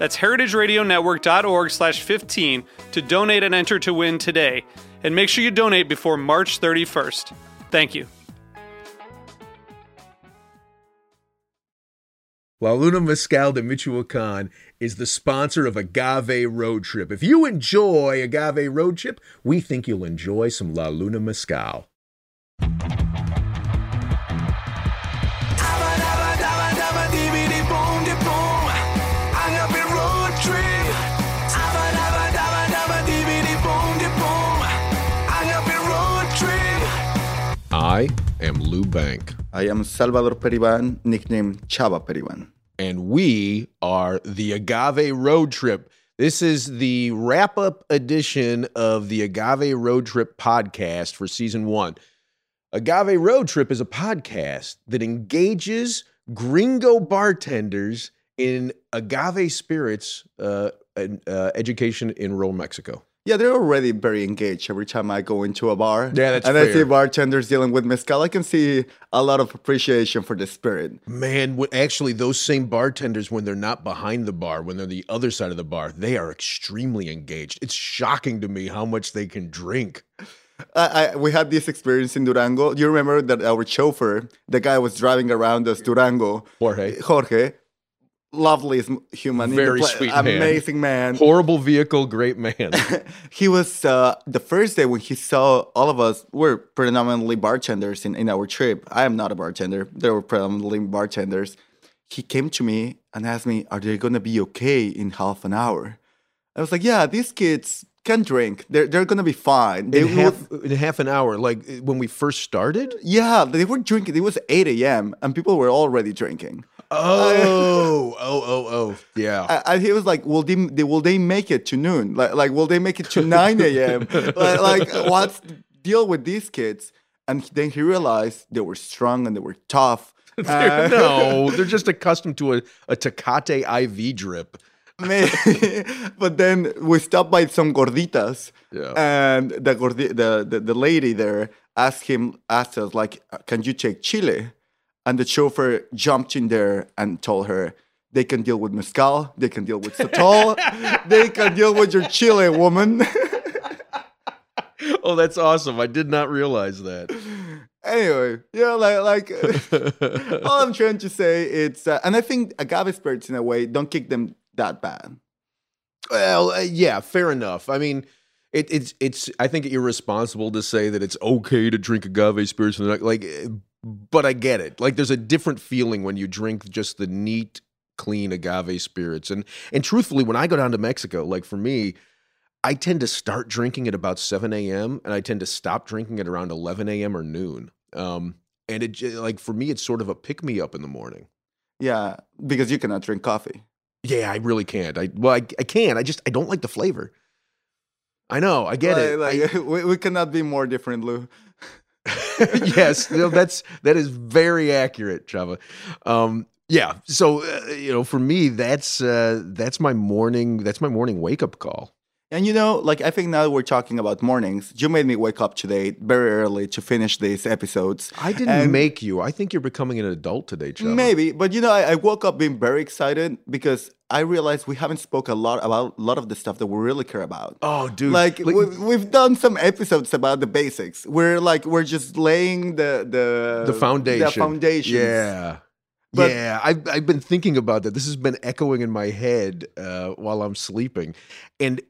That's heritageradionetwork.org slash 15 to donate and enter to win today. And make sure you donate before March 31st. Thank you. La Luna Mezcal de Michoacan is the sponsor of Agave Road Trip. If you enjoy Agave Road Trip, we think you'll enjoy some La Luna Mezcal. I am Lou Bank. I am Salvador Periban, nicknamed Chava Periban. And we are the Agave Road Trip. This is the wrap up edition of the Agave Road Trip podcast for season one. Agave Road Trip is a podcast that engages gringo bartenders in agave spirits uh, uh, education in rural Mexico. Yeah, they're already very engaged every time I go into a bar. Yeah, that's And fair. I see bartenders dealing with mezcal. I can see a lot of appreciation for the spirit. Man, when, actually, those same bartenders, when they're not behind the bar, when they're the other side of the bar, they are extremely engaged. It's shocking to me how much they can drink. I, I, we had this experience in Durango. Do you remember that our chauffeur, the guy was driving around us Durango, Jorge, Jorge, lovely human, Very sweet man. amazing man. horrible vehicle, great man. he was uh, the first day when he saw all of us were predominantly bartenders in, in our trip i am not a bartender they were predominantly bartenders he came to me and asked me are they going to be okay in half an hour i was like yeah these kids can drink they're, they're going to be fine they in half in half an hour, like when we first started. yeah they were drinking it was 8 a.m and people were already drinking Oh, oh, oh, oh, yeah. and he was like, "Will they, they will they make it to noon? Like, like will they make it to nine a.m.? like, like, what's the deal with these kids?" And then he realized they were strong and they were tough. They're- Uh, no, they're just accustomed to a, a Tecate IV drip. But then we stopped by some gorditas, Yeah. and the, gordi- the the the lady there asked him asked us like, "Can you take chile?" And the chauffeur jumped in there and told her. They can deal with mezcal. They can deal with sotol. they can deal with your chile, woman. Oh, that's awesome. I did not realize that. anyway, yeah, like like all I'm trying to say it's, uh, and I think agave spirits in a way don't kick them that bad. Well, uh, yeah, fair enough. I mean, it, it's it's. I think it's irresponsible to say that it's okay to drink agave spirits and like, like, uh, but I get it. Like, there's a different feeling when you drink just the neat, clean agave spirits. And and truthfully, when I go down to Mexico, like for me, I tend to start drinking at about seven a.m. and I tend to stop drinking at around eleven a.m. or noon. Um, and it like for me, it's sort of a pick me up in the morning. Yeah, because you cannot drink coffee. Yeah, I really can't. I well, I, I can. I just I don't like the flavor. I know. I get it. Like, like, we, we cannot be more different, Lou. I- yes, that's that is very accurate, Chava. Um, yeah. So uh, you know, for me, that's uh, that's my morning. That's my morning wake up call. And you know, like I think now we're talking about mornings. You made me wake up today very early to finish these episodes. I didn't And- make you. I think you're becoming an adult today, Chava. Maybe, but you know, I, I woke up being very excited because I realized we haven't spoke a lot about a lot of the stuff that we really care about. Oh, dude. like we, we've done some episodes about the basics. We're like we're just laying the the the foundation. The foundations. Yeah. But- yeah, I've, I've been thinking about that. This has been echoing in my head uh, while I'm sleeping. And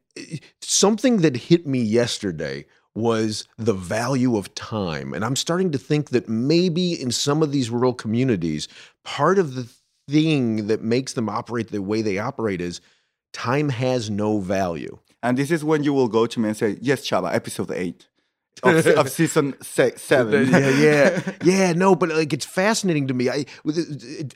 something that hit me yesterday was the value of time. And I'm starting to think that maybe in some of these rural communities, part of the thing that makes them operate the way they operate is time has no value. And this is when you will go to me and say, "Yes, Chava, episode eight of, of season se- seven." yeah, yeah, yeah. No, but like it's fascinating to me. I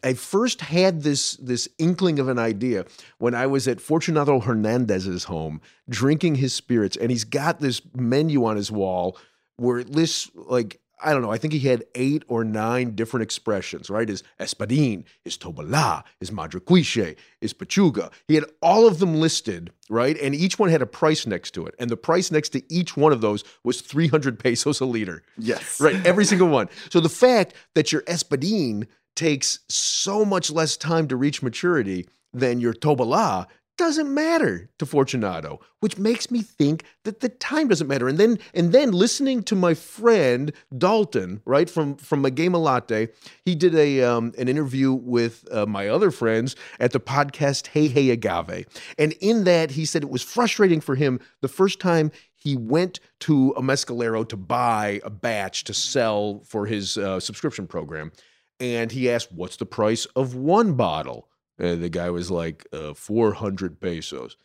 I first had this this inkling of an idea when I was at Fortunato Hernandez's home drinking his spirits, and he's got this menu on his wall where it lists like I don't know, I think he had eight or nine different expressions, right? His espadín, his tobala, his madrecuixe, his pechuga. He had all of them listed, right? And each one had a price next to it. And the price next to each one of those was 300 pesos a liter. yes, Right, every single one. So the fact that your espadín takes so much less time to reach maturity than your tobala doesn't matter to Fortunato, which makes me think that the time doesn't matter. And then and then listening to my friend Dalton, right from from Magema Latte, he did a um, an interview with uh, my other friends at the podcast Hey Hey Agave, and in that he said it was frustrating for him the first time he went to a mescalero to buy a batch to sell for his uh, subscription program, and he asked, "What's the price of one bottle?" And the guy was like, uh, 400 pesos.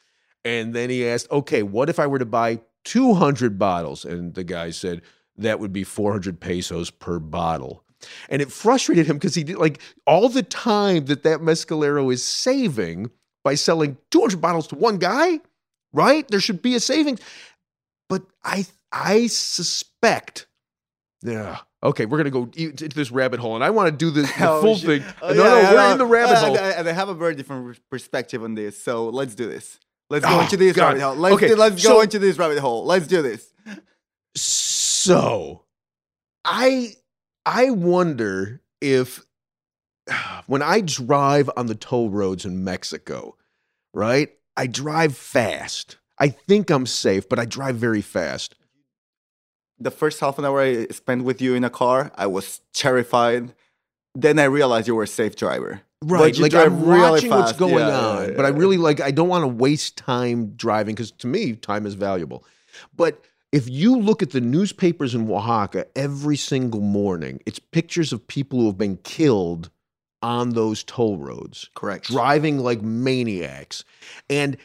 And then he asked, okay, what if I were to buy 200 bottles? And the guy said, that would be 400 pesos per bottle. And it frustrated him because he did like all the time that that mescalero is saving by selling 200 bottles to one guy, right? There should be a savings. But I, I suspect, yeah, okay, we're gonna go into this rabbit hole, and I want to do this the Oh, full shit. thing. Oh, no, yeah, no, yeah, we're no. in the rabbit Uh, hole. And, and I have a very different perspective on this. So let's do this. Let's Oh, go into this God. rabbit hole. Let's, Okay, do- let's so- go into this rabbit hole. Let's do this. So, I I wonder if when I drive on the toll roads in Mexico, right? I drive fast. I think I'm safe, but I drive very fast. The first half an hour I spent with you in a car, I was terrified. Then I realized you were a safe driver. Right, like I'm really watching what's fast. going Yeah, yeah, on, yeah, but I really like. I don't want to waste time driving because to me, time is valuable. But if you look at the newspapers in Oaxaca every single morning, it's pictures of people who have been killed on those toll roads, Correct. driving like maniacs. And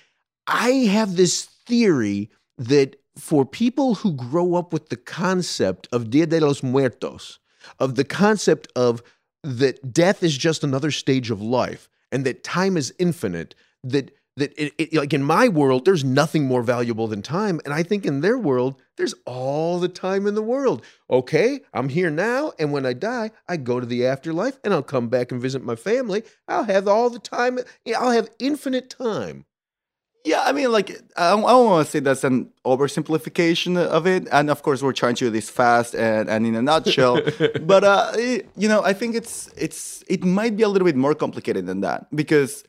I have this theory that for people who grow up with the concept of Dia de los Muertos, of the concept of that death is just another stage of life and that time is infinite, that that it, it, like in my world there's nothing more valuable than time. And i think in their world there's all the time in the world. Okay i'm here now and when i die i go to the afterlife and i'll come back and visit my family. I'll have all the time i'll have infinite time Yeah, I mean, like, I don't, I don't want to say that's an oversimplification of it. And of course, we're trying to do this fast and, and in a nutshell. but, uh, it- you know, I think it's, it's, it might be a little bit more complicated than that because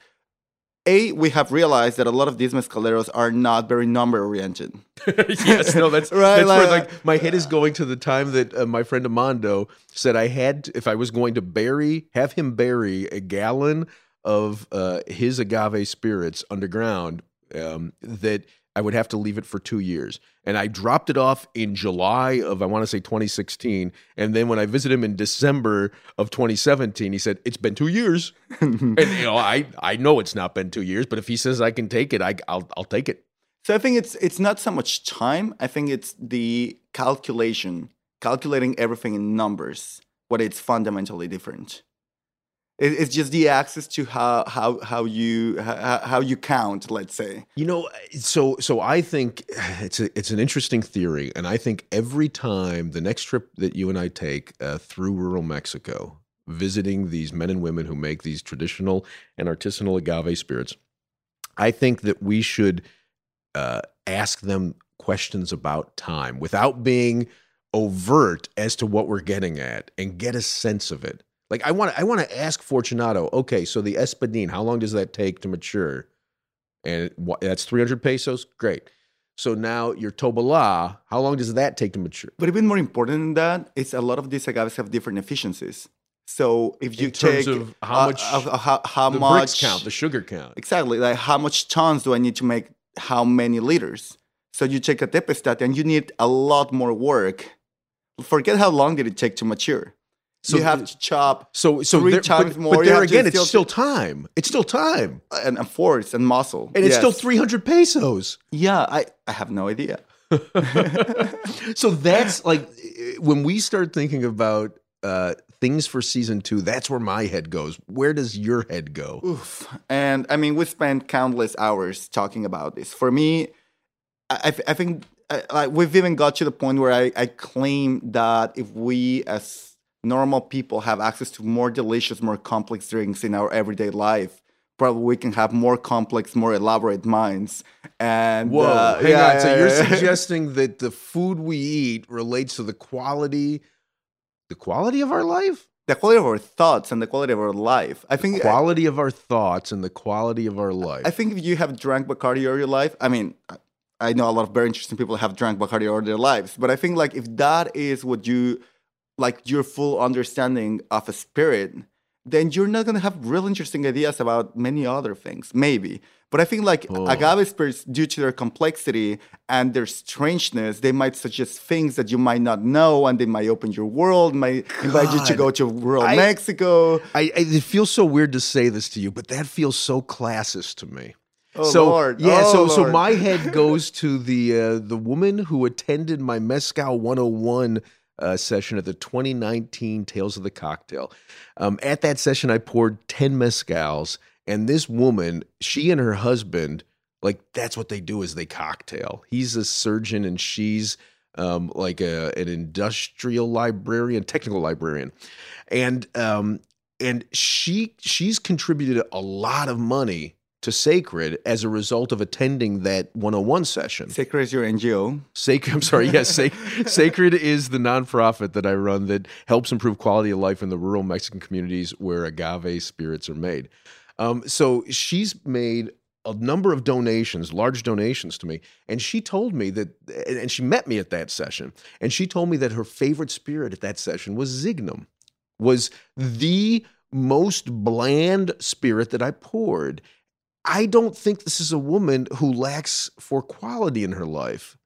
A, we have realized that a lot of these mescaleros are not very number oriented. yes, no, that's Right, That's where like- like my head is going to the time that uh, my friend Amando said I had if I was going to bury, have him bury a gallon of uh, his agave spirits underground, um, that I would have to leave it for two years. And I dropped it off in July of I want to say 2016, and then when I visited him in December of 2017, he said it's been two years. and you know, I I know it's not been two years, but if he says I can take it, I I'll I'll take it. So I think it's it's not so much time. I think it's the calculation, calculating everything in numbers. What it's fundamentally different. It, it's just the access to how how how you how, how you count. Let's say. You know, so so I think it's a, it's an interesting theory, and I think every time the next trip that you and I take uh, through rural Mexico, visiting these men and women who make these traditional and artisanal agave spirits, I think that we should uh, ask them questions about time without being overt as to what we're getting at, and get a sense of it. Like I want, I want to ask Fortunato. Okay, so the espadín, how long does that take to mature? and wha- that's 300 pesos great so now your tobala how long does that take to mature But even more important than that, it's a lot of these agaves have different efficiencies. So if you In terms take of how uh, much of how, how the much Brix count the sugar count exactly like how much tons do I need to make how many liters. So you take a tepeztate and you need a lot more work. Forget how long did it take to mature. So you have to chop So so Three there, times but, more, But there again, it's still- time. It's still time, and, and force and muscle. and it's still three hundred pesos. Yeah, I, I have no idea. so that's like when we start thinking about uh, things for season two. That's where my head goes. Where does your head go? Oof. And I mean, we spent countless hours talking about this. For me, I, I I think I, like we've even got to the point where I, I claim that if we as normal people have access to more delicious, more complex drinks in our everyday life, probably we can have more complex, more elaborate minds. And Whoa, uh, hang yeah, on. So yeah, you're yeah. suggesting that the food we eat relates to the quality, the quality of our life, the quality of our thoughts and the quality of our life. I think quality of our thoughts, and the quality of our life. I think if you have drank Bacardi all your life, I mean, I- I know a lot of very interesting people have drank Bacardi all their lives, but I think like if that is what you like your full understanding of a spirit, then you're not gonna have real interesting ideas about many other things, maybe. But I think like Oh. agave spirits, due to their complexity and their strangeness, they might suggest things that you might not know, and they might open your world, might invite you to go to rural I- Mexico. I, I it feels so weird to say this to you, but that feels so classist to me. Oh so Lord! yeah, oh, so so my head goes to the uh, the woman who attended my Mezcal 101 uh, session at the 2019 Tales of the Cocktail. Um, at that session, I poured 10 mezcals, and this woman, she and her husband, like that's what they do is they cocktail. He's a surgeon, and she's um, like a, an industrial librarian, technical librarian, and um, and she she's contributed a lot of money to Sacred as a result of attending that 101 session. Sacred is your NGO. Sacred, I'm sorry, yes, Sac- Sacred is the nonprofit that I run that helps improve quality of life in the rural Mexican communities where agave spirits are made. Um, so she's made a number of donations, large donations to me, and she told me that, and and she met me at that session, and she told me that her favorite spirit at that session was Zignum, was the most bland spirit that I poured. I don't think this is a woman who lacks for quality in her life.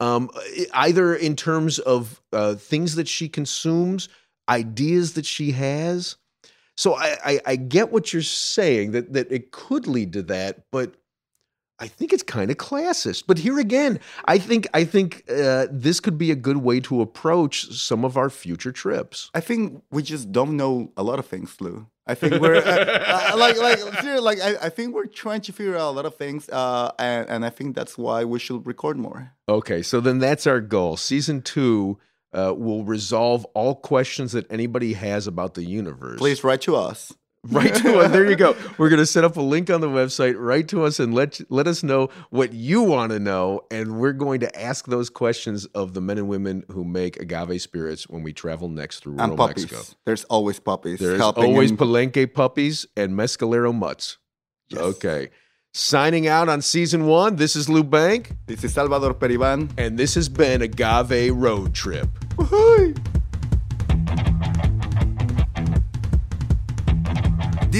Um, either in terms of uh, things that she consumes, ideas that she has. So I, I, I get what you're saying that that it could lead to that, but I think it's kind of classist. But here again, I think I think uh, this could be a good way to approach some of our future trips. I think we just don't know a lot of things, Lou. I think we're uh, uh, like like seriously, like I, I think we're trying to figure out a lot of things, uh, and and I think that's why we should record more. Okay, so then that's our goal. Season two uh, will resolve all questions that anybody has about the universe. Please write to us. Write to us. There you go. We're going to set up a link on the website. Write to us and let let us know what you want to know, and we're going to ask those questions of the men and women who make agave spirits when we travel next through rural And puppies. Mexico. There's always puppies. There's always in- Palenque puppies and Mescalero mutts. Yes. Okay. Signing out on season one. This is Lou Bank, This is Salvador Periban. and this has been Agave Road Trip.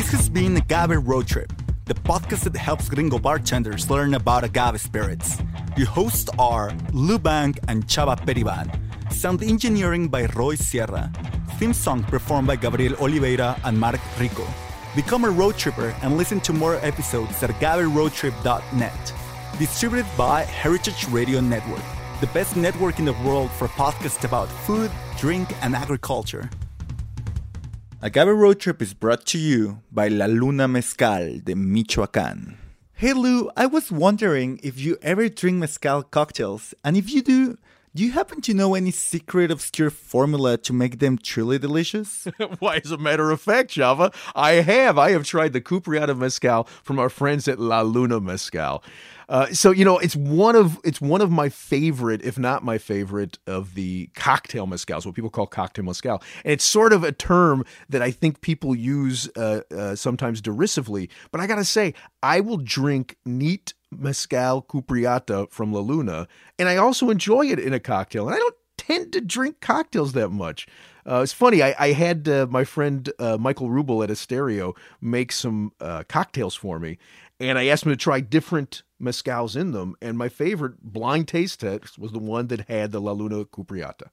This has been Agave Road Trip, the podcast that helps gringo bartenders learn about agave spirits. The hosts are Lou Bank and Chava Periban. Sound engineering by Roy Sierra. Theme song performed by Gabriel Oliveira and Mark Rico. Become a road tripper and listen to more episodes at agaveroadtrip.net. Distributed by Heritage Radio Network, the best network in the world for podcasts about food, drink, and agriculture. Agave Road Trip is brought to you by La Luna Mezcal de Michoacán. Hey Lou, I was wondering if you ever drink mezcal cocktails, and if you do, do you happen to know any secret obscure formula to make them truly delicious? Why, as a matter of fact, Chava, I have. I have tried the Cupreata Mezcal from our friends at La Luna Mezcal. Uh, so you know, it's one of it's one of my favorite, if not my favorite, of the cocktail mezcals, what people call cocktail mezcal, and it's sort of a term that I think people use uh, uh, sometimes derisively. But I gotta say, I will drink neat mezcal Cupreata from La Luna, and I also enjoy it in a cocktail. And I don't tend to drink cocktails that much. Uh, it's funny. I, I had uh, my friend uh, Michael Rubel at Estereo make some uh, cocktails for me, and I asked him to try different mezcals in them, and my favorite blind taste test was the one that had the La Luna Cupreata.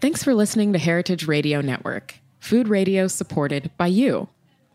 Thanks for listening to Heritage Radio Network, food radio supported by you.